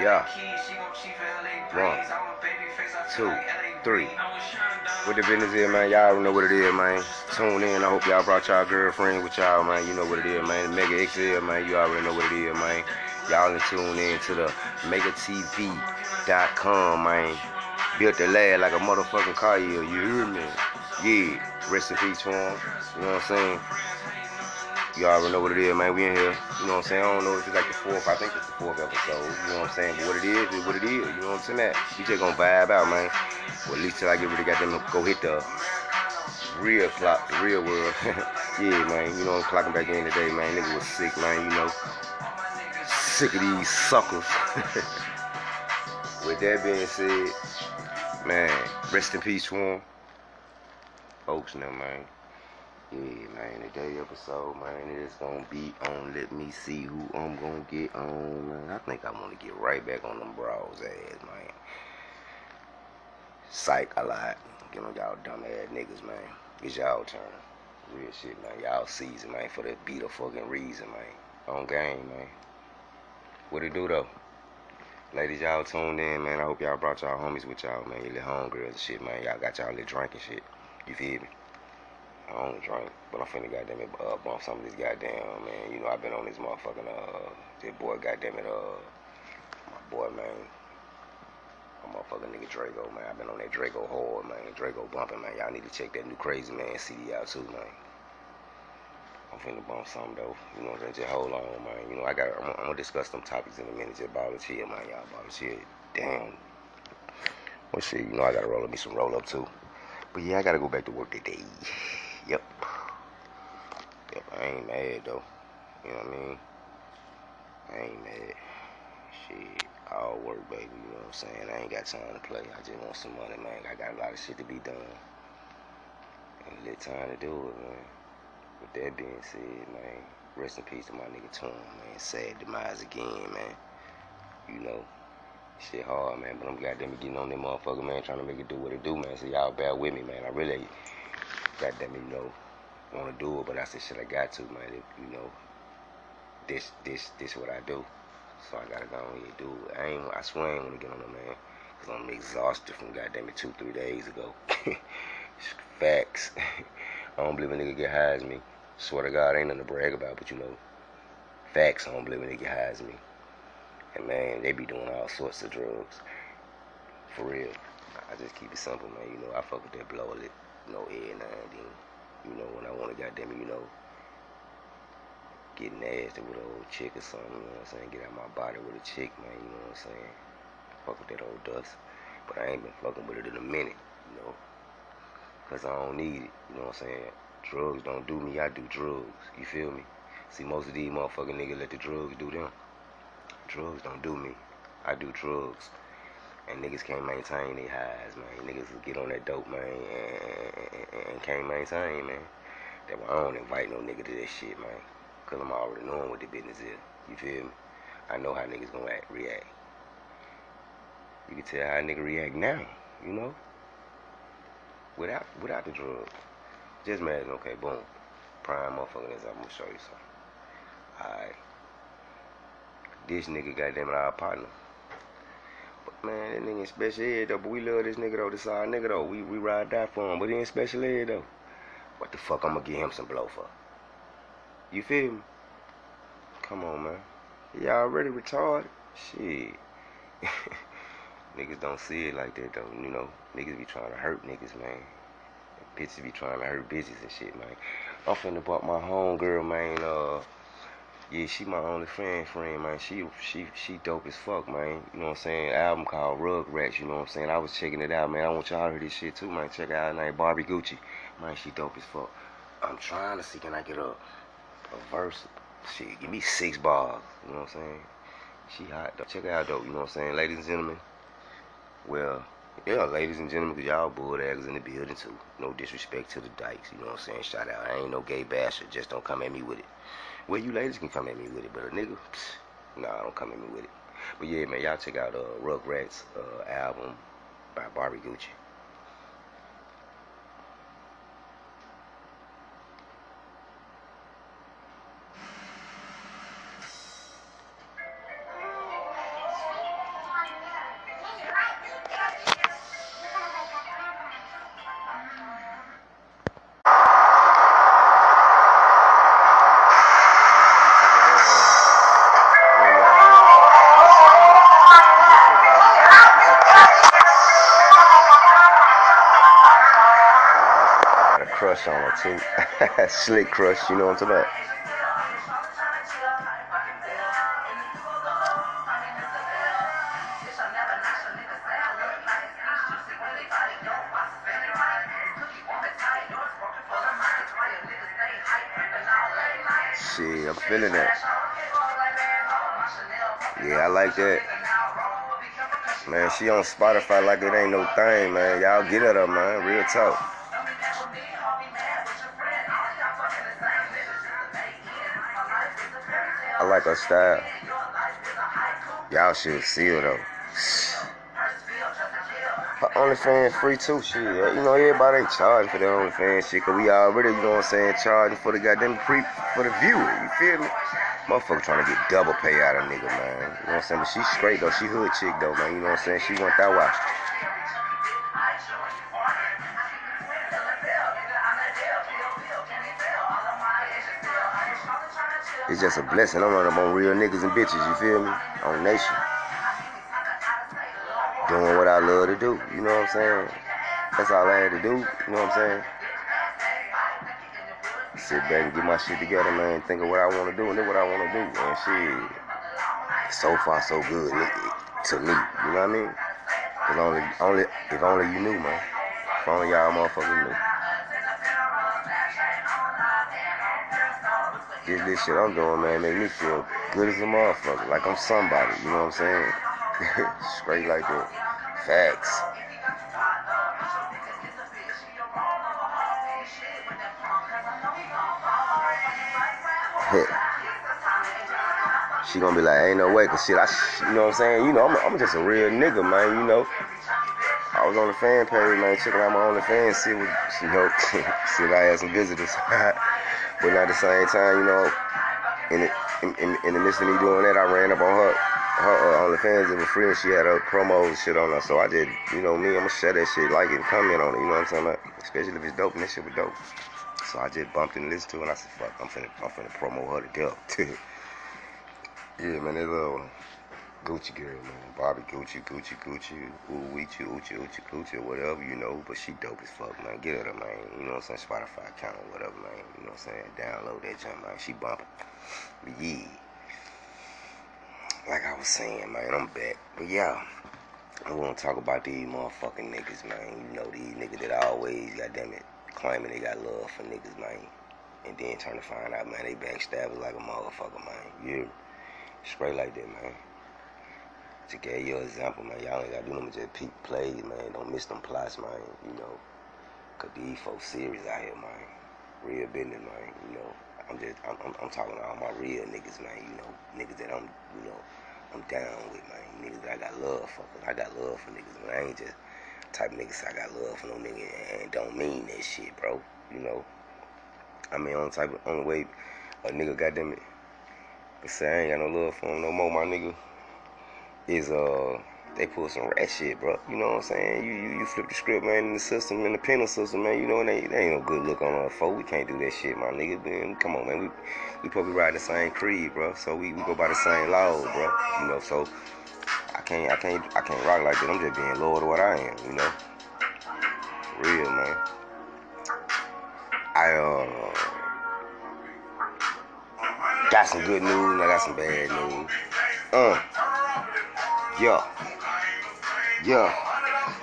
Yeah. One, two, three. What the business is, man? Y'all already know what it is, man. Tune in. I hope y'all brought y'all girlfriends with y'all, man. You know what it is, man. Mega XL, man. You already know what it is, man. Y'all in tune in to the megatv.com, man. Built the lad like a motherfucking car, you hear me? Yeah. Rest in peace for him. You know what I'm saying? You already know what it is, man. We in here. You know what I'm saying? I don't know if it's like the fourth. I think it's the fourth episode. You know what I'm saying? But what it is is what it is. You know what I'm saying? That we just gonna vibe out, man. Well, at least till I get got them go hit the real clock, the real world. yeah, man. You know I'm clocking back in today, man. Nigga was sick, man. You know, sick of these suckers. With that being said, man, rest in peace for. Folks, now, man. Yeah, man, today episode, man, it is gonna be on Let Me See Who I'm gonna get on, man. I think I wanna get right back on them bras ass, man. Psych a lot. Get on y'all dumb ass niggas, man. It's y'all turn. Real shit, man. Y'all season, man, for that beat a fucking reason, man. On game, man. What it do, though? Ladies, y'all tuned in, man. I hope y'all brought y'all homies with y'all, man. Your little homegirls and shit, man. Y'all got y'all little drinking shit. You feel me? I don't drink, but I'm finna goddamn it uh, bump some of this goddamn man. You know I've been on this motherfucking uh this boy goddamn it uh my boy man. My motherfucking nigga Draco man. I've been on that Draco hard man. Draco bumping man. Y'all need to check that new crazy man CD out too man. I'm finna bump some though. You know what I'm saying? Just hold on man. You know I got I'm, I'm gonna discuss some topics in a minute. Just ball chill man. Y'all ball chill. Damn. Well shit, you know I gotta roll up me some roll up too. But yeah, I gotta go back to work today. Yep. Yep, I ain't mad though. You know what I mean? I ain't mad. Shit, all work, baby. You know what I'm saying? I ain't got time to play. I just want some money, man. I got a lot of shit to be done. And a little time to do it, man. With that being said, man, rest in peace to my nigga Tom, man. Sad demise again, man. You know, shit hard, man. But I'm goddamn getting on that motherfucker, man, trying to make it do what it do, man. So y'all bear with me, man. I really goddamn, you know, want to do it, but I said, shit, I got to, man. If, you know, this, this, this what I do. So I gotta go on here and do it. I ain't, I swear I ain't want to get on the man, cause I'm exhausted from goddamn it two, three days ago. Facts. I don't believe a nigga get high as me. Swear to God, ain't nothing to brag about, but you know, facts. I don't believe a nigga high as me. And man, they be doing all sorts of drugs. For real. I just keep it simple, man. You know, I fuck with that blow a little no head now and then. You know, when I want to goddamn it, you know, get nasty with an old chick or something, you know what I'm saying? Get out my body with a chick, man, you know what I'm saying? Fuck with that old dust. But I ain't been fucking with it in a minute, you know? Cause I don't need it, you know what I'm saying? Drugs don't do me, I do drugs. You feel me? See, most of these motherfucking niggas let the drugs do them. Drugs don't do me. I do drugs and niggas can't maintain their highs, man. Niggas get on that dope, man, and, and, can't maintain, man. That why I don't invite no nigga to this shit, man. Cause I'm already knowing what the business is. You feel me? I know how niggas gonna act, react. You can tell how a nigga react now, you know? Without without the drug. Just imagine, okay, boom. Prime motherfucker is I'm gonna show you something. Alright. This nigga goddamn our partner. Man, that nigga in special ed though, but we love this nigga though. This our nigga though. We we ride that for him, but he in special ed though. What the fuck I'm gonna give him some blow for? You feel me? Come on, man. He already retarded. Shit. niggas don't see it like that though. You know, niggas be trying to hurt niggas, man. Bitches be trying to hurt bitches and shit, man. I'm finna bought my homegirl, man. Uh yeah, she my only friend, friend, man. She she she dope as fuck, man. You know what I'm saying? Album called Rugrats, you know what I'm saying? I was checking it out, man. I want y'all to hear this shit too, man. Check it out name Barbie Gucci. Man, she dope as fuck. I'm trying to see can I get a a verse. Shit, give me six bars. You know what I'm saying? She hot though. Check it out dope, you know what I'm saying? Ladies and gentlemen. Well, yeah, ladies and gentlemen, cause y'all bull in the building too. No disrespect to the dykes, you know what I'm saying? Shout out. I ain't no gay bastard. Just don't come at me with it. Well, you ladies can come at me with it, but a nigga, psh, nah, don't come at me with it. But yeah, man, y'all check out uh, Rugrats uh, album by Barbie Gucci. Crush on her too. Slick crush, you know what I'm talking about? Shit, I'm feeling that. Yeah, I like that. Man, she on Spotify like it ain't no thing, man. Y'all get at her, man. Real talk. I like her style. Y'all should see her though. Her OnlyFans free too, shit. Uh, you know, everybody ain't charging for the OnlyFans shit, cause we already, you know what I'm saying, charging for the goddamn pre for the viewer. You feel me? Motherfucker trying to get double pay out of nigga, man. You know what I'm saying? But she's straight though. She hood chick though, man. You know what I'm saying? She want that watch. It's just a blessing. I'm running up on real niggas and bitches, you feel me? On nation. Doing what I love to do. You know what I'm saying? That's all I had to do. You know what I'm saying? Sit back and get my shit together, man. Think of what I want to do and do what I want to do. And shit, so far so good to me. You know what I mean? If only, only, if only you knew, man. If only y'all motherfuckers knew. This, this shit I'm doing, man, make me feel good as a motherfucker. Like I'm somebody, you know what I'm saying? Straight like that. Facts. she gonna be like, ain't no way, cause shit, I, you know what I'm saying? You know, I'm, I'm just a real nigga, man. You know, I was on the fan page, man, checking out my OnlyFans, see what, you know, see if I had some visitors. But at the same time, you know, in the, in, in, in, the midst of me doing that, I ran up on her, her uh, OnlyFans. It was free, and she had her promo and shit on her. So I did, you know, me, I'm gonna share that shit, like it, and comment on it. You know what I'm saying? Especially if it's dope, and this shit was dope. So I just bumped and listened to it, and I said, fuck, I'm finna, I'm finna promo her to death. yeah, man, it's uh, Gucci girl, man. Bobby Gucci, Gucci, Gucci, ooh, Weechi, Uchi, Uchi, Gucci, whatever, you know. But she dope as fuck, man. Get her, man. You know what I'm saying? Spotify account or whatever, man. You know what I'm saying? Download that jump, man. She bumping. Yeah. Like I was saying, man, I'm back. But yeah. I want to talk about these motherfucking niggas, man. You know, these niggas that always, goddamn it, claiming they got love for niggas, man. And then turn to find out, man, they backstabbers like a motherfucker, man. You straight like that, man. To give you an example, man, y'all ain't gotta do them just peep plays, man. Don't miss them plots, man. You know, cause these folks serious out here, man. Real business, man. You know, I'm just, I'm, I'm, I'm talking to all my real niggas, man. You know, niggas that I'm, you know, I'm down with, man. Niggas that I got love for, cause I got love for niggas, man. I ain't just type of niggas I got love for no nigga and don't mean that shit, bro. You know, I mean, on type of, on the way a nigga, goddamn it, but say I ain't got no love for him no more, my nigga is uh they pull some rat shit, bro. You know what I'm saying? You you, you flip the script, man, in the system, in the penal system, man. You know, it they, it ain't no good look on our folk. We can't do that shit, my nigga. Man, come on, man. We we probably ride the same creed, bro. So we, we go by the same laws, bro. You know, so I can't I can't I can't rock like that. I'm just being loyal to what I am, you know. Real, man. I uh got some good news and I got some bad news. Uh. Yeah. Yeah.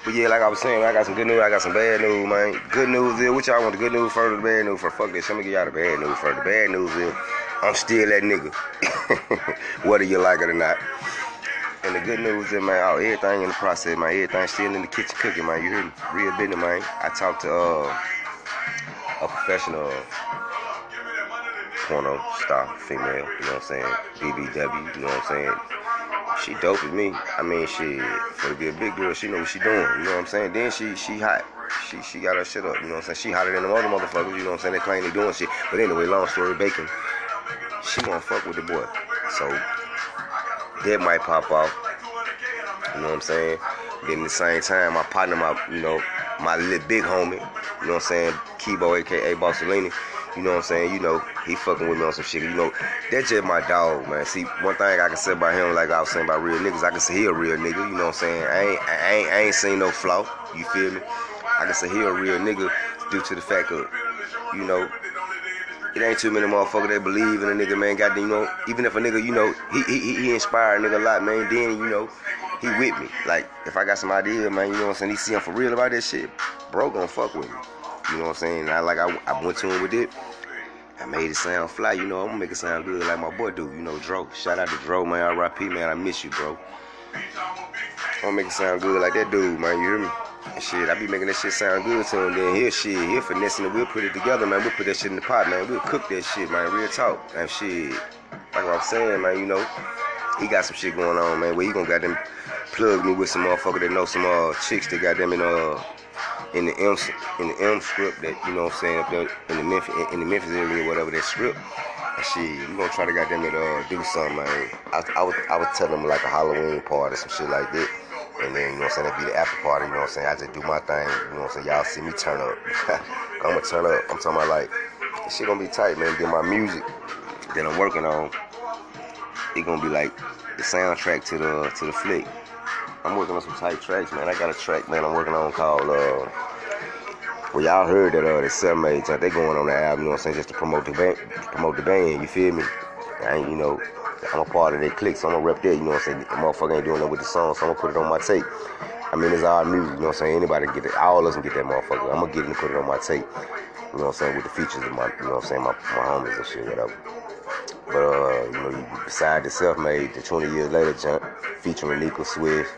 But yeah, like I was saying, I got some good news, I got some bad news, man. Good news is, which y'all want the good news first the bad news first? Fuck this, let me give y'all the bad news first. The bad news is, I'm still that nigga. Whether you like it or not. And the good news is, man, oh, everything in the process, man. Everything still in the kitchen cooking, man. You hear me? Real business, man. I talked to uh, a professional porno star female, you know what I'm saying? BBW, you know what I'm saying? she dope with me. I mean, she for to be a big girl, she know what she doing. You know what I'm saying? Then she she hot. She she got her shit up. You know what I'm saying? She hotter than the other motherfuckers. You know what I'm saying? They claim they doing shit, but anyway, long story bacon. She wanna fuck with the boy, so that might pop off. You know what I'm saying? Then at the same time, my partner, my you know, my little big homie. You know what I'm saying? Kibo, aka Bossolini you know what I'm saying? You know, he fucking with me on some shit. You know, that's just my dog, man. See, one thing I can say about him, like I was saying about real niggas, I can say he a real nigga. You know what I'm saying? I ain't, I ain't, I ain't seen no flaw. You feel me? I can say he a real nigga due to the fact of you know, it ain't too many motherfuckers that believe in a nigga, man. Goddamn, you know, even if a nigga, you know, he he he inspire a nigga a lot, man. Then you know, he with me. Like if I got some idea, man, you know what I'm saying. He see him for real about that shit, bro, gonna fuck with me. You know what I'm saying? I like I, I went to him with it. I made it sound fly, you know. I'm gonna make it sound good like my boy do, you know, Dro. Shout out to Dro, man. R.I.P. man. I miss you, bro. I'm gonna make it sound good like that dude, man. You hear me? And shit, I be making that shit sound good to him. Then here, shit, here finessing it. We'll put it together, man. We'll put that shit in the pot, man. We'll cook that shit, man. Real talk. And shit, like what I'm saying, man, you know, he got some shit going on, man. Where he gonna them plug me with some motherfucker that know some uh chicks that got them in uh in the M in the M script that you know what I'm saying up there in the Memphis in the Memphis area whatever that script. Shit, we gonna try to goddamn it uh do something, man. I, I was I was telling them like a Halloween party, some shit like that. And then, you know what I'm saying, it'd be the after party, you know what I'm saying? I just do my thing, you know what I'm saying? Y'all see me turn up. I'm gonna turn up. I'm talking about like, this shit gonna be tight, man. Then my music that I'm working on, it gonna be like the soundtrack to the to the flick. I'm working on some tight tracks, man. I got a track, man, I'm working on called uh well y'all heard that uh the seven mates, they going on the album, you know what I'm saying, just to promote the band promote the band, you feel me? Ain't, you know, I'm a part of that clique, so I'm gonna rep that, you know what I'm saying? The motherfucker ain't doing that with the song, so I'm gonna put it on my tape. I mean, it's our music, you know what I'm saying? Anybody get it, all of us can get that motherfucker. I'm gonna get it and put it on my tape, you know what I'm saying, with the features of my, you know what I'm saying, my, my homies and shit, whatever. But, uh, you know, beside the self made, the 20 years later jump, featuring Nico Swift,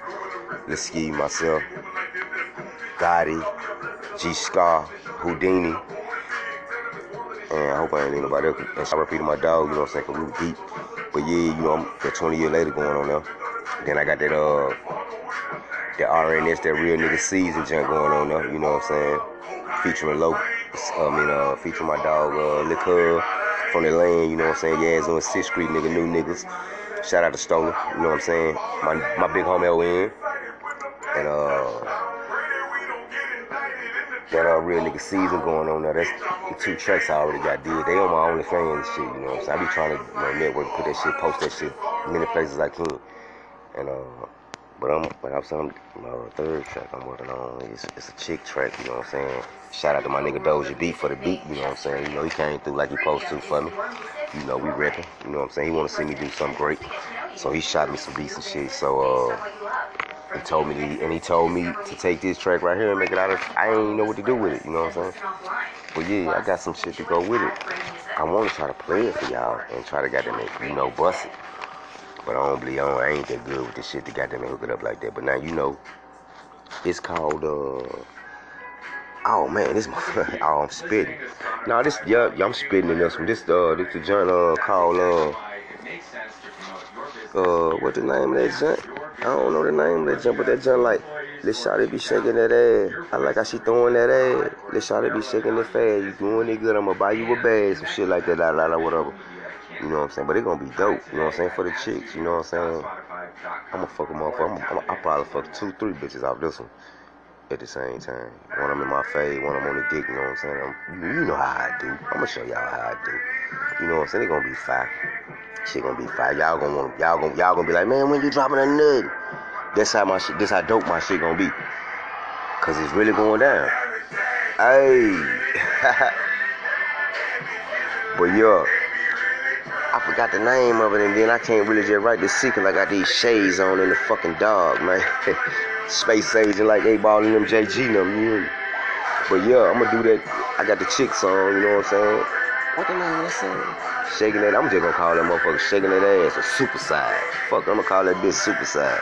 Let's myself, Gotti, G Scar, Houdini. And I hope I ain't nobody else. And shout my dog, you know what I'm saying, cause we deep. But yeah, you know, I'm that 20 years later going on there. Then I got that uh that RNS, that real nigga season junk going on there, you know what I'm saying? Featuring low I mean uh featuring my dog uh Lick from the lane, you know what I'm saying? Yeah, it's on Sixth Street nigga, new niggas. Shout out to Stoner, you know what I'm saying? My my big homie LN. And uh that uh, real nigga season going on there. That's the two tracks I already got did. They on my OnlyFans shit, you know what I'm saying? I be trying to you know, network, put that shit, post that shit many places I can. And uh, but I'm but I'm saying my third track I'm working on is it's a chick track, you know what I'm saying? Shout out to my nigga Doja B for the beat, you know what I'm saying? You know he came through like he supposed to for me. You know we repping, you know what I'm saying? He wanna see me do something great. So he shot me some beats and shit. So uh he told me, to, and he told me to take this track right here and make it out of. I ain't know what to do with it, you know what I'm saying? But yeah, I got some shit to go with it. I want to try to play it for y'all and try to get them, you know, bust it. But I don't believe I, don't, I ain't that good with the shit to got them hook it up like that. But now you know, it's called. uh Oh man, this my oh I'm spitting. No, this yeah, I'm spitting in this one. This uh this the joint uh called uh uh what the name of that joint? I don't know the name of that jump, but that jump like, let's shot be shaking that ass. I like how she throwing that ass. Let's shot be shaking it fast. You doing it good, I'ma buy you a bag, some shit like that, la la la, whatever. You know what I'm saying? But it gonna be dope, you know what I'm saying? For the chicks, you know what I'm saying? I'ma fuck a motherfucker. I'm, I'm, I'll probably fuck two, three bitches off this one at the same time. One of them in my face, one of them on the dick, you know what I'm saying? I'm, you, know how I do. I'ma show y'all how I do. You know what I'm saying? It gonna be fire. Shit gonna be fire. Y'all gonna want y'all gonna y'all gonna be like, man, when you dropping a nut? That's how my shit. This how dope my shit gonna be. Cause it's really going down. Hey. but yeah. I forgot the name of it, and then I can't really just write the secret. I got these shades on in the fucking dog, man. Space agent like they balling them JG them, you know. But yeah, I'm gonna do that. I got the chicks on, you know what I'm saying? What the name of that song? Shaking that, I'm just gonna call that motherfucker shaking that ass a super side. Fuck, I'm gonna call that bitch super side.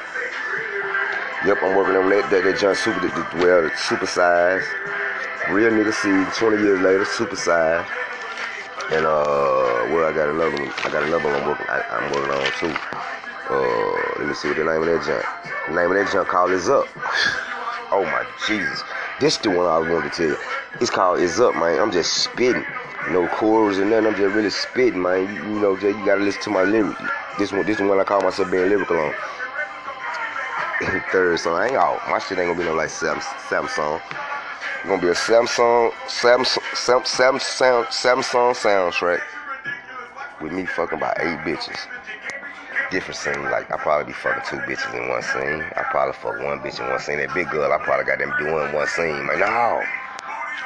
Yep, I'm working on that, that, that junk super, well, super size. Real nigga see, 20 years later, super size. And, uh, well, I got another one, I got another one I'm working, I, am working on too. Uh, let me see what the name of that junk. The name of that junk called is Up. oh my Jesus. This the one I wanted to tell you. It's called Is Up, man. I'm just spitting no chorus and nothing. I'm just really spitting, man. You, you know, Jay, you gotta listen to my lyrics. This one, this one, I call myself being lyrical on. Third song, I ain't out. My shit ain't gonna be no like Samsung. It's gonna be a Samsung, Samsung, Samsung, Samsung, Samsung soundtrack with me fucking about eight bitches. Different scene, like I probably be fucking two bitches in one scene. I probably fuck one bitch in one scene. That big girl, I probably got them doing one scene. Like, no,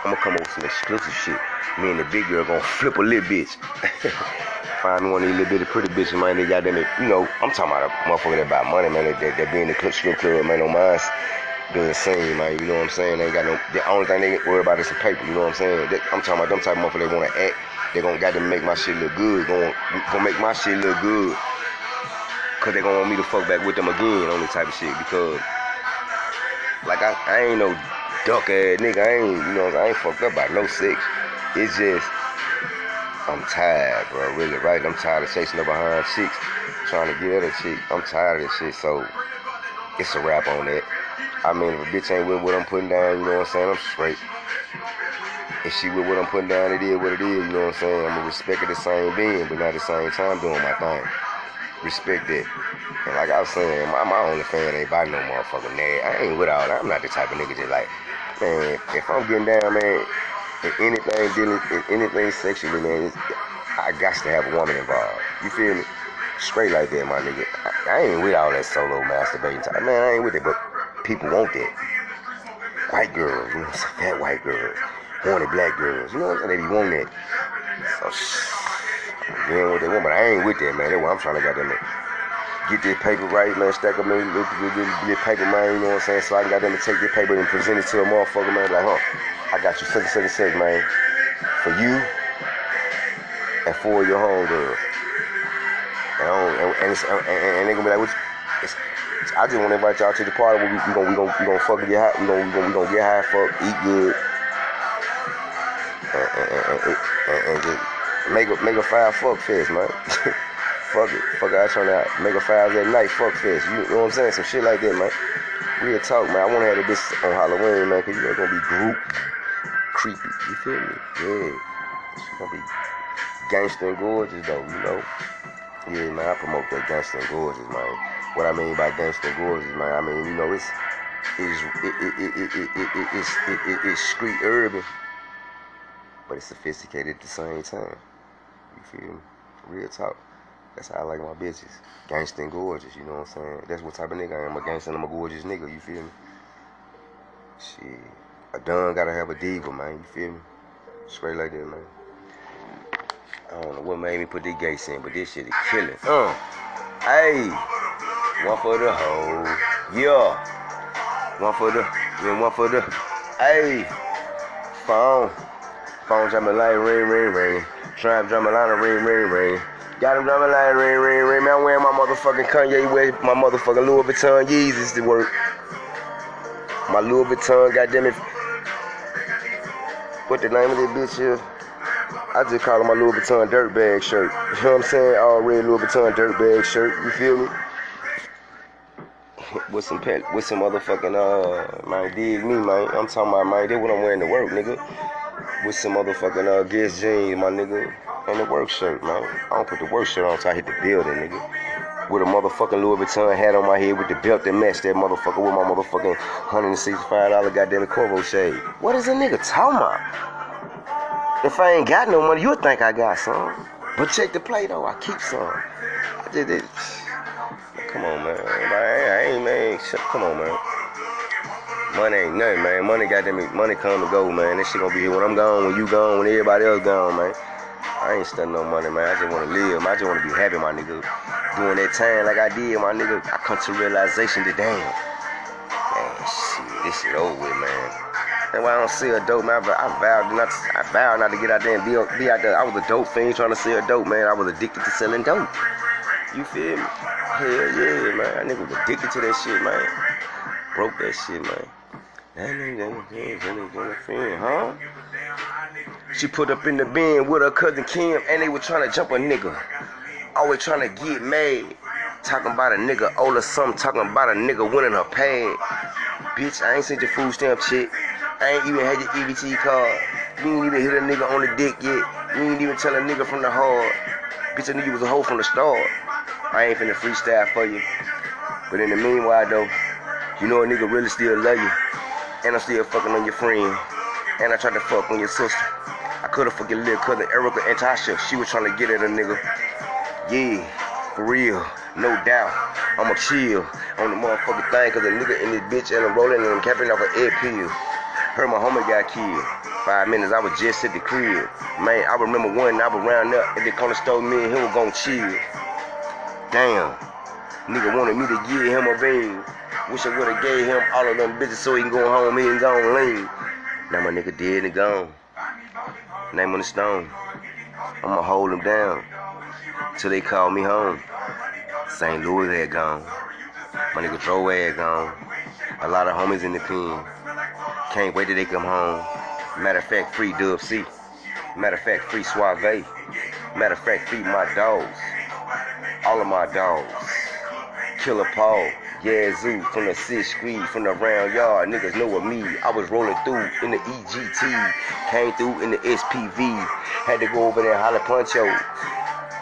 I'm gonna come up with some exclusive shit. Me and the big girl gonna flip a little bitch. Find me one of these little bitty pretty bitches, man. They got them, you know, I'm talking about a motherfucker that buy money, man. That, that, that be in the club, strip club, man. On mine, doing the same, man. You know what I'm saying? They ain't got no. The only thing they worry about is some paper. You know what I'm saying? That, I'm talking about them type of motherfuckers. They wanna act. They gonna got to make my shit look good. Gonna, gonna make my shit look good. Cause they gonna want me to fuck back with them again on this type of shit. Because, like, I, I ain't no duck ass nigga. I ain't, you know, I ain't fucked up by no sex. It's just, I'm tired, bro. Really, right? I'm tired of chasing up behind chicks, trying to get at a chick. I'm tired of this shit. So, it's a wrap on that. I mean, if a bitch ain't with what I'm putting down, you know what I'm saying? I'm straight. If she with what I'm putting down, it is what it is, you know what I'm saying? I'm gonna respect it the same being, but not the same time doing my thing. Respect that. And like I was saying, my, my only fan ain't by no motherfucking nag. I ain't with all that. I'm not the type of nigga just like, man, if I'm getting down, man, in anything dealing, in anything sexually, man, I got to have a woman involved. You feel me? Straight like that, my nigga. I, I ain't with all that solo masturbating type. Man, I ain't with it, but people want that. White girls, you know, fat white girls, horny black girls, you know what I'm saying? They be wanting that. Oh, so, I'm getting what they want, but I ain't with that, man. That's what I'm trying to get them get this paper right, man. Stack up, man. Look, look, paper, man. You know what I'm saying? So I got them to take this paper and present it to a motherfucker, man. Like, huh? I got you such and such man. For you and for your homegirl. And, and, and, and, and they gonna be like, what I just want to invite y'all to the party where we, we gonna we gonna we gonna fucking get high. We gonna we gonna, we gonna get high, fuck, eat good, and, and, and, make a make a five fuck fest, man. fuck it, fuck. I turn out. make a five that night fuck fest. You, you know what I'm saying? Some shit like that, man. Real talk, man. I want to have this on Halloween, man, cause you know it's gonna be group creepy. You feel me? Yeah. It's gonna be gangster and gorgeous though, you know. Yeah, man. I promote that gangster and gorgeous, man. What I mean by gangster and gorgeous, man, I mean you know it's it's it, it, it, it, it, it, it's it, it, it's street urban, but it's sophisticated at the same time. You feel me? Real talk. That's how I like my bitches. Gangsta and gorgeous, you know what I'm saying? That's what type of nigga I am. A gangsta and I'm a gorgeous nigga, you feel me? Shit. A done gotta have a diva, man, you feel me? Straight like that, man. I don't know what made me put this gate in, but this shit is killing. Uh. Hey. One for the hoe. Yeah. One for the, then one for the, hey. Phone. Phone drumming like ring, ring, ring. Trap drumming like a ring, ring, ring. Got him drumming like ring, ring, ring. Man, I'm wearing my motherfucking Kanye West, my motherfucking Louis Vuitton Yeezys to work. My Louis Vuitton, goddamn it. What the name of this bitch is? I just call it my Louis Vuitton dirtbag shirt. You know what I'm saying? All red Louis Vuitton dirtbag shirt. You feel me? with some pet, with some motherfucking uh, man, dig me, man. I'm talking about, man, that's what I'm wearing to work, nigga. With some motherfucking uh, jeans, my nigga, and the work shirt, man. I don't put the work shirt on until I hit the building, nigga. With a motherfucking Louis Vuitton hat on my head with the belt that matched that motherfucker with my motherfucking $165 goddamn Corvo shade. What is a nigga talking about? If I ain't got no money, you'll think I got some. But check the play though, I keep some. I did it. Come on, man. I ain't, man. Shit. Come on, man. Money ain't nothing, man. Money got them. Money come and go, man. This shit gonna be here when I'm gone, when you gone, when everybody else gone, man. I ain't studying no money, man. I just wanna live. Man. I just wanna be happy, my nigga. Doing that time like I did, my nigga. I come to realization that damn, man, shit, this shit over with, man. That's why I don't see a dope, man. I vowed not. To, I vowed not to get out there and be, be out there. I was a dope fiend trying to sell dope, man. I was addicted to selling dope. You feel me? Hell yeah, man. That nigga was addicted to that shit, man. Broke that shit, man. That nigga, huh? She put up in the bin with her cousin Kim, and they were trying to jump a nigga. Always trying to get mad. Talking about a nigga old or something. Talking about a nigga winning her pad. Bitch, I ain't seen your food stamp shit. I ain't even had your EBT card. You ain't even hit a nigga on the dick yet. You ain't even tell a nigga from the hard. Bitch, I knew you was a hoe from the start. I ain't finna freestyle for you. But in the meanwhile, though, you know a nigga really still love you. And I'm still fucking on your friend. And I tried to fuck on your sister. I could've fucking little cousin Erica and Tasha. She was trying to get at a nigga. Yeah, for real, no doubt. I'ma chill on the motherfucking thing, cause a nigga in this bitch and I'm rolling and I'm capping off an egg pill. Heard my homie got killed. Five minutes, I was just at the crib. Man, I remember one, I was round up at the corner store, me and him was gonna chill. Damn. Nigga wanted me to give him a bean. Wish I would've gave him all of them bitches so he can go home, and go on lean. Now my nigga dead and gone. Name on the stone. I'ma hold him down till they call me home. St. Louis had gone. My nigga Dro had gone. A lot of homies in the pen. Can't wait till they come home. Matter of fact, free Dub C. Matter of fact, free Suave. Matter of fact, free my dogs. All of my dogs. Killer Paul. Yazoo from the 6th Street, from the round yard. Niggas know of me. I was rolling through in the EGT. Came through in the SPV. Had to go over there and holler.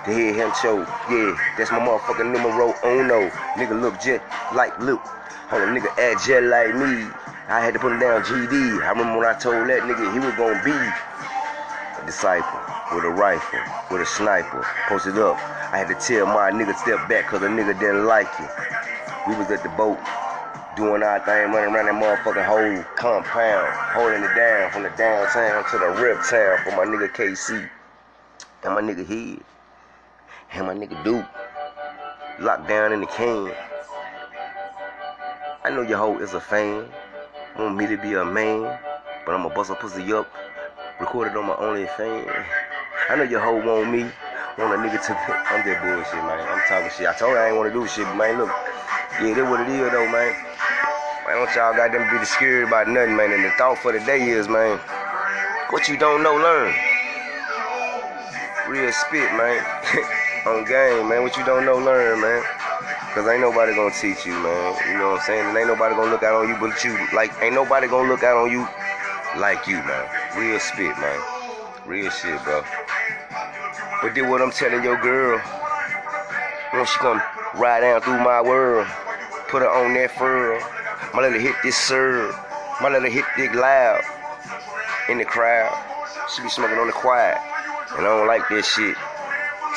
To hear him choke. Yeah, that's my motherfucking numero uno. Nigga look just like Luke. Hold on, nigga act just like me. I had to put him down GD. I remember when I told that nigga he was gonna be disciple with a rifle, with a sniper, posted up. I had to tell my nigga step back cause the nigga didn't like it. We was at the boat doing our thing, running around that motherfucking whole compound, holding it down from the downtown to the rip town for my nigga KC. And my nigga Head. And my nigga Duke. Locked down in the can. I know your hoe is a fan. Want me to be a man. But I'ma bust a pussy up. Recorded on my OnlyFans. I know your hoe want me. Want a nigga to. I'm that bullshit, man. I'm talking shit. I told you I ain't wanna do shit, but man, look. Yeah, that's what it is though, man. Why don't y'all goddamn be scared about nothing, man? And the thought for the day is, man, what you don't know, learn. Real spit, man. On game, man. What you don't know, learn, man. Cause ain't nobody gonna teach you, man. You know what I'm saying? And ain't nobody gonna look out on you but you. Like, ain't nobody gonna look out on you like you, man. Real spit, man. Real shit, bro. But did what I'm telling your girl. When she come ride down through my world, put her on that fur. My little hit this serve. My little hit this loud in the crowd. She be smoking on the quiet. And I don't like that shit.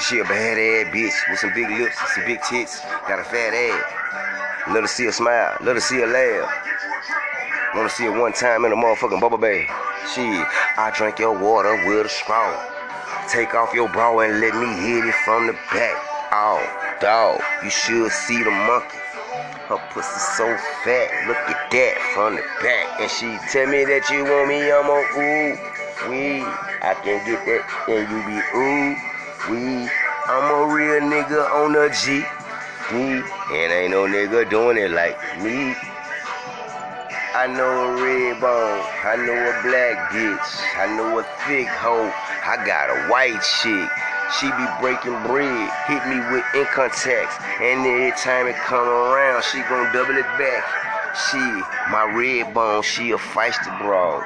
She a bad ass bitch with some big lips some big tits. Got a fat ass. Let her see her smile. Let her see her laugh. Wanna see her one time in a motherfucking bubble bath. She, I drink your water with a straw. Take off your bra and let me hit it from the back. Oh, dog, you should see the monkey. Her pussy so fat, look at that from the back. And she tell me that you want me, I'm on ooh, we. I can get that, and you be ooh, we. I'm a real nigga on the G. D, and ain't no nigga doing it like me. I know a red bone, I know a black bitch, I know a thick hoe, I got a white chick. She be breaking bread, hit me with income tax, and every time it come around, she gon' double it back. She, my red bone, she a feisty broad.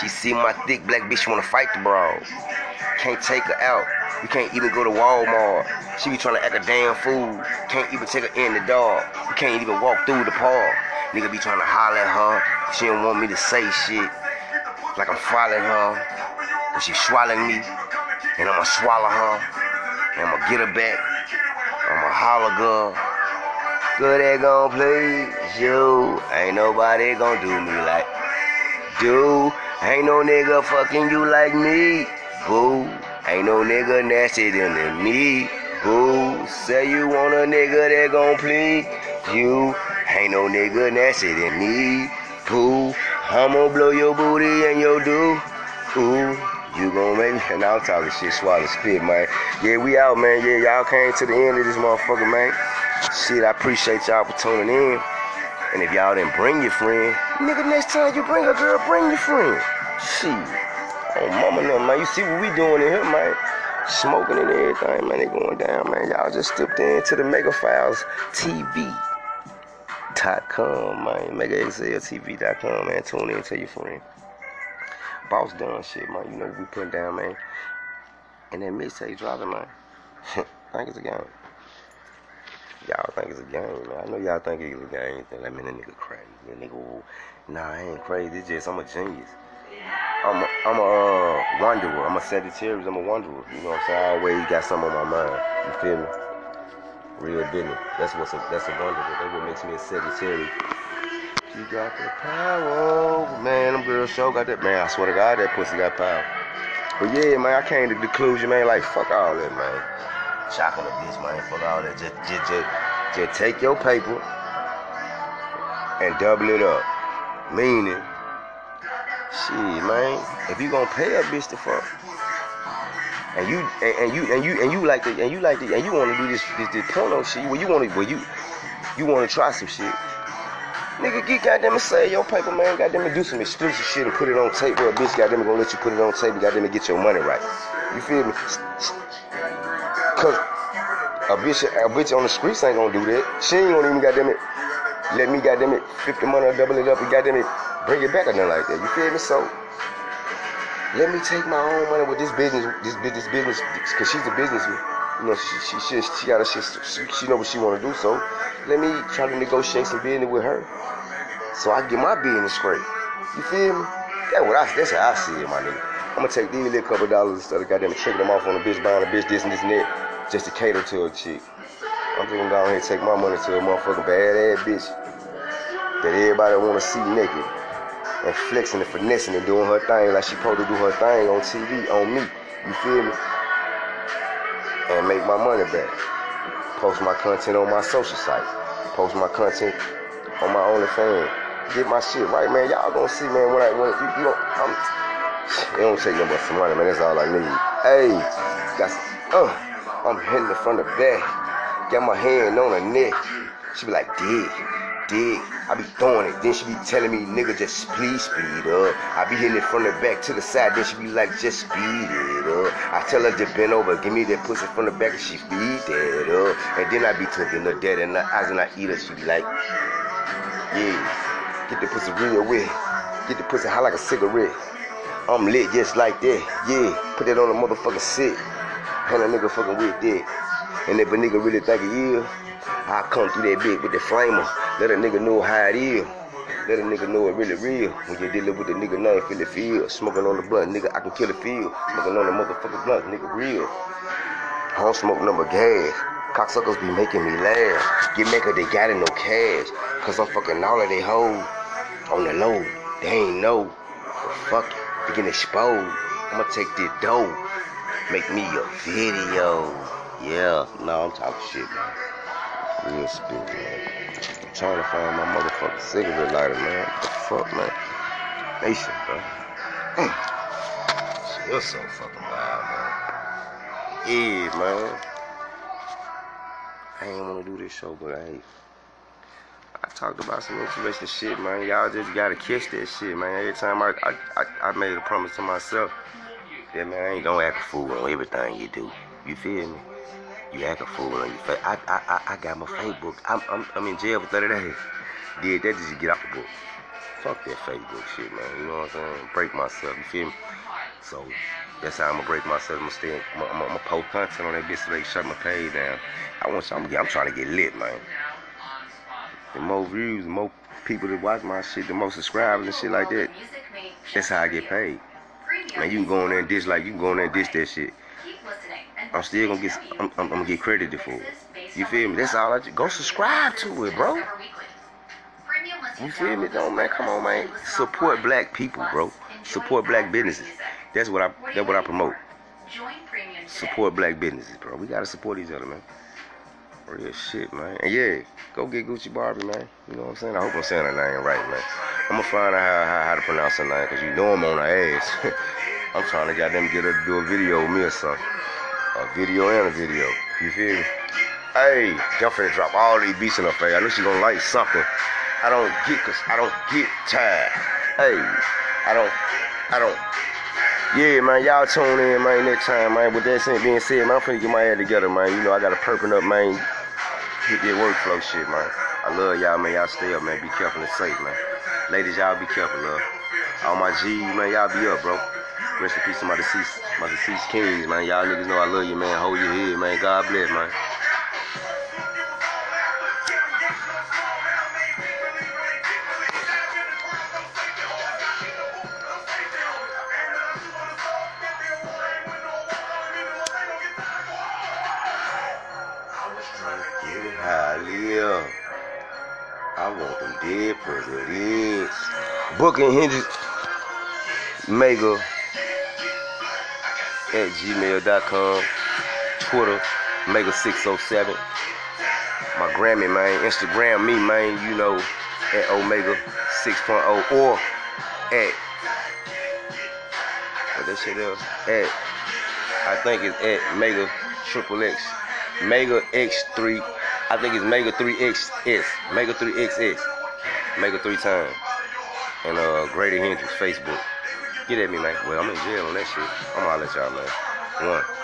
She see my thick black bitch she wanna fight the broad. Can't take her out. We can't even go to Walmart. She be trying to act a damn fool. Can't even take her in the dog. We can't even walk through the park. Nigga be trying to holler at her. She don't want me to say shit. Like I'm following her. But she swallowing me. And I'ma swallow her. And I'ma get her back. I'ma holler girl. Good they gon' please you. Ain't nobody gon' do me like do. Ain't no nigga fucking you like me. Boo. Ain't no nigga nasty than me. Boo. Say you want a nigga that gon' please you. Ain't no nigga nasty than me. Boo. I'ma blow your booty and your do. Ooh. You gon' make me, and I'm talking shit, swallow spit, man. Yeah, we out, man. Yeah, y'all came to the end of this motherfucker, man. Shit, I appreciate y'all for tuning in. And if y'all didn't bring your friend, nigga, next time you bring a girl, bring your friend. Shit. Oh, mama, no, man. You see what we doing in here, man? Smoking and everything, man. They going down, man. Y'all just stepped into the Mega Files TV.com, man. MegaXLTV.com, man. Tune in, tell your friend. Boss done shit, man. You know we putting down, man. And that mixtape dropping, man. think it's a game. Y'all think it's a game, man. I know y'all think it's a game. Think like, man, that nigga crazy. That nigga, nah, I ain't crazy. It's just I'm a genius. I'm a, I'm a uh, wanderer. I'm a Sagittarius. I'm a wanderer. You know what I'm saying? I always got something on my mind. You feel me? Real business. That's what's a, that's a wanderer. That's what makes me a Sagittarius. You got the power. Man, them girls show got that. Man, I swear to God, that pussy got power. But yeah, man, I came to the conclusion, man, like, fuck all that, man. Chopping a bitch, man, fuck all that. Just, just, just, just take your paper and double it up. Meaning, shit, man, if you gonna pay a bitch to fuck, and you and, and you and you and you like the and you like the and you want to do this this, this porno shit, well you want to well you you want to try some shit. Nigga, get goddamn it, say your paper, man. Goddamn it, do some exclusive shit and put it on tape. Where a bitch, goddamn it, gonna let you put it on tape. and Goddamn it, get your money right. You feel me? Cause a bitch, a bitch on the streets ain't gonna do that. She ain't gonna even goddamn it let me goddamn it 50 money or double it up and goddamn it bring it back or nothing like that. You feel me? So let me take my own money with this business, this business, business, cause she's a businessman. You know, she she she, she got a. She, she know what she want to do. So let me try to negotiate some business with her, so I get my business straight. You feel me? That's what I. That's how I see it, my nigga. I'm gonna take these little couple dollars instead of goddamn tricking them off on a bitch buying a bitch this and this and that, just to cater to a chick. I'm just gonna go ahead and take my money to a motherfucking bad ass bitch that everybody wanna see naked and flexing and finessing and doing her thing like she supposed to do her thing on TV on me. You feel me? And make my money back. Post my content on my social site. Post my content on my OnlyFans. Get my shit right, man. Y'all gonna see, man. When I when you, you don't, I'm, it don't take no but some money, man. That's all I need. Hey, got uh, I'm hitting it from the back. Got my hand on her neck. She be like, dig, dig. I be throwing it. Then she be telling me, nigga, just please speed up. I be hitting it from the back to the side. Then she be like, just speed it up. I tell her to bend over, give me that pussy from the back, and she speed that up. And then I be talking her dead in the eyes, and I eat her. She be like, yeah, get the pussy real wet. Get the pussy hot like a cigarette. I'm lit just like that. Yeah, put that on the motherfucking sit. And a nigga fucking with that. And if a nigga really think it is, I come through that bitch with the flamer. Let a nigga know how it is. Let a nigga know it really real. When you dealing with a nigga name, feel the feel. Smoking on the blunt, nigga, I can kill the feel. Smoking on the motherfucking blunt, nigga, real. Don't smoke number gas. Cocksuckers be making me laugh. Get maker, they got it no cash. Cause I'm fucking all of they hoes on the low. They ain't know. But fuck it. They getting exposed. I'ma take this dough. Make me a video. Yeah, no, I'm talking shit, man. Real spit, man. Trying to find my motherfucking cigarette lighter, man. What the fuck, man? Nation, bro. Mm. Shit, you're so fucking wild, man. Yeah, man. I ain't wanna do this show, but I. I talked about some interesting shit, man. Y'all just gotta catch that shit, man. Every time I, I, I, I made a promise to myself that, man, I ain't gonna act a fool on everything you do. You feel me? You act a fool on your face. I, I, I, I got my Facebook. I'm, I'm, I'm in jail for 30 days. Did that just get out the book. Fuck that Facebook shit, man. You know what I'm saying? Break myself. You feel me? So that's how I'm gonna break myself. I'm gonna stay. I'm, I'm, I'm gonna post content on that bitch so they shut my page down. I want. I'm, I'm trying to get lit, man. The more views, the more people that watch my shit, the more subscribers and shit like that. That's how I get paid. Man, you can go in there and dish like you can go in there and dish that shit. I'm still gonna get I'm, I'm, gonna get credited for it. You feel me? That's all I just go subscribe to it, bro. You feel me, though, man? Come on, man. Support black people, bro. Support black businesses. That's what I that's what I promote. Support black businesses, bro. We gotta support each other, man. Real shit, man. And yeah, go get Gucci Barbie, man. You know what I'm saying? I hope I'm saying her name right, man. I'm gonna find out how, how, how to pronounce her name, cause you know I'm on her ass. I'm trying to goddamn get her to do a video with me or something. A video and a video. You feel me? Hey, I'm finna drop all these beats in her face. I know she gonna like something. I don't get, cause I don't get tired. Hey, I don't, I don't. Yeah, man, y'all tune in, man, next time, man. With that being said, man, I'm finna get my head together, man. You know, I gotta perping up, man. Hit that workflow shit, man. I love y'all, man. Y'all stay up, man. Be careful and safe, man. Ladies, y'all be careful, love. All my G's, man, y'all be up, bro. Rest in peace to my deceased, my deceased kings, man. Y'all niggas know I love you, man. Hold your head, man. God bless, man. I want them dead presidents. Booking Hendrix Mega at gmail.com. Twitter, Mega607. My Grammy, man. Instagram me, man. You know, at Omega 6.0 or at what that shit is? At I think it's at Mega Triple X. Mega X3. I think it's Mega 3XS. Mega 3XS. Mega 3 times. And uh Grady Hendrix, Facebook. Get at me, man. Well, I'm in jail on that shit. I'm gonna let y'all, man. One.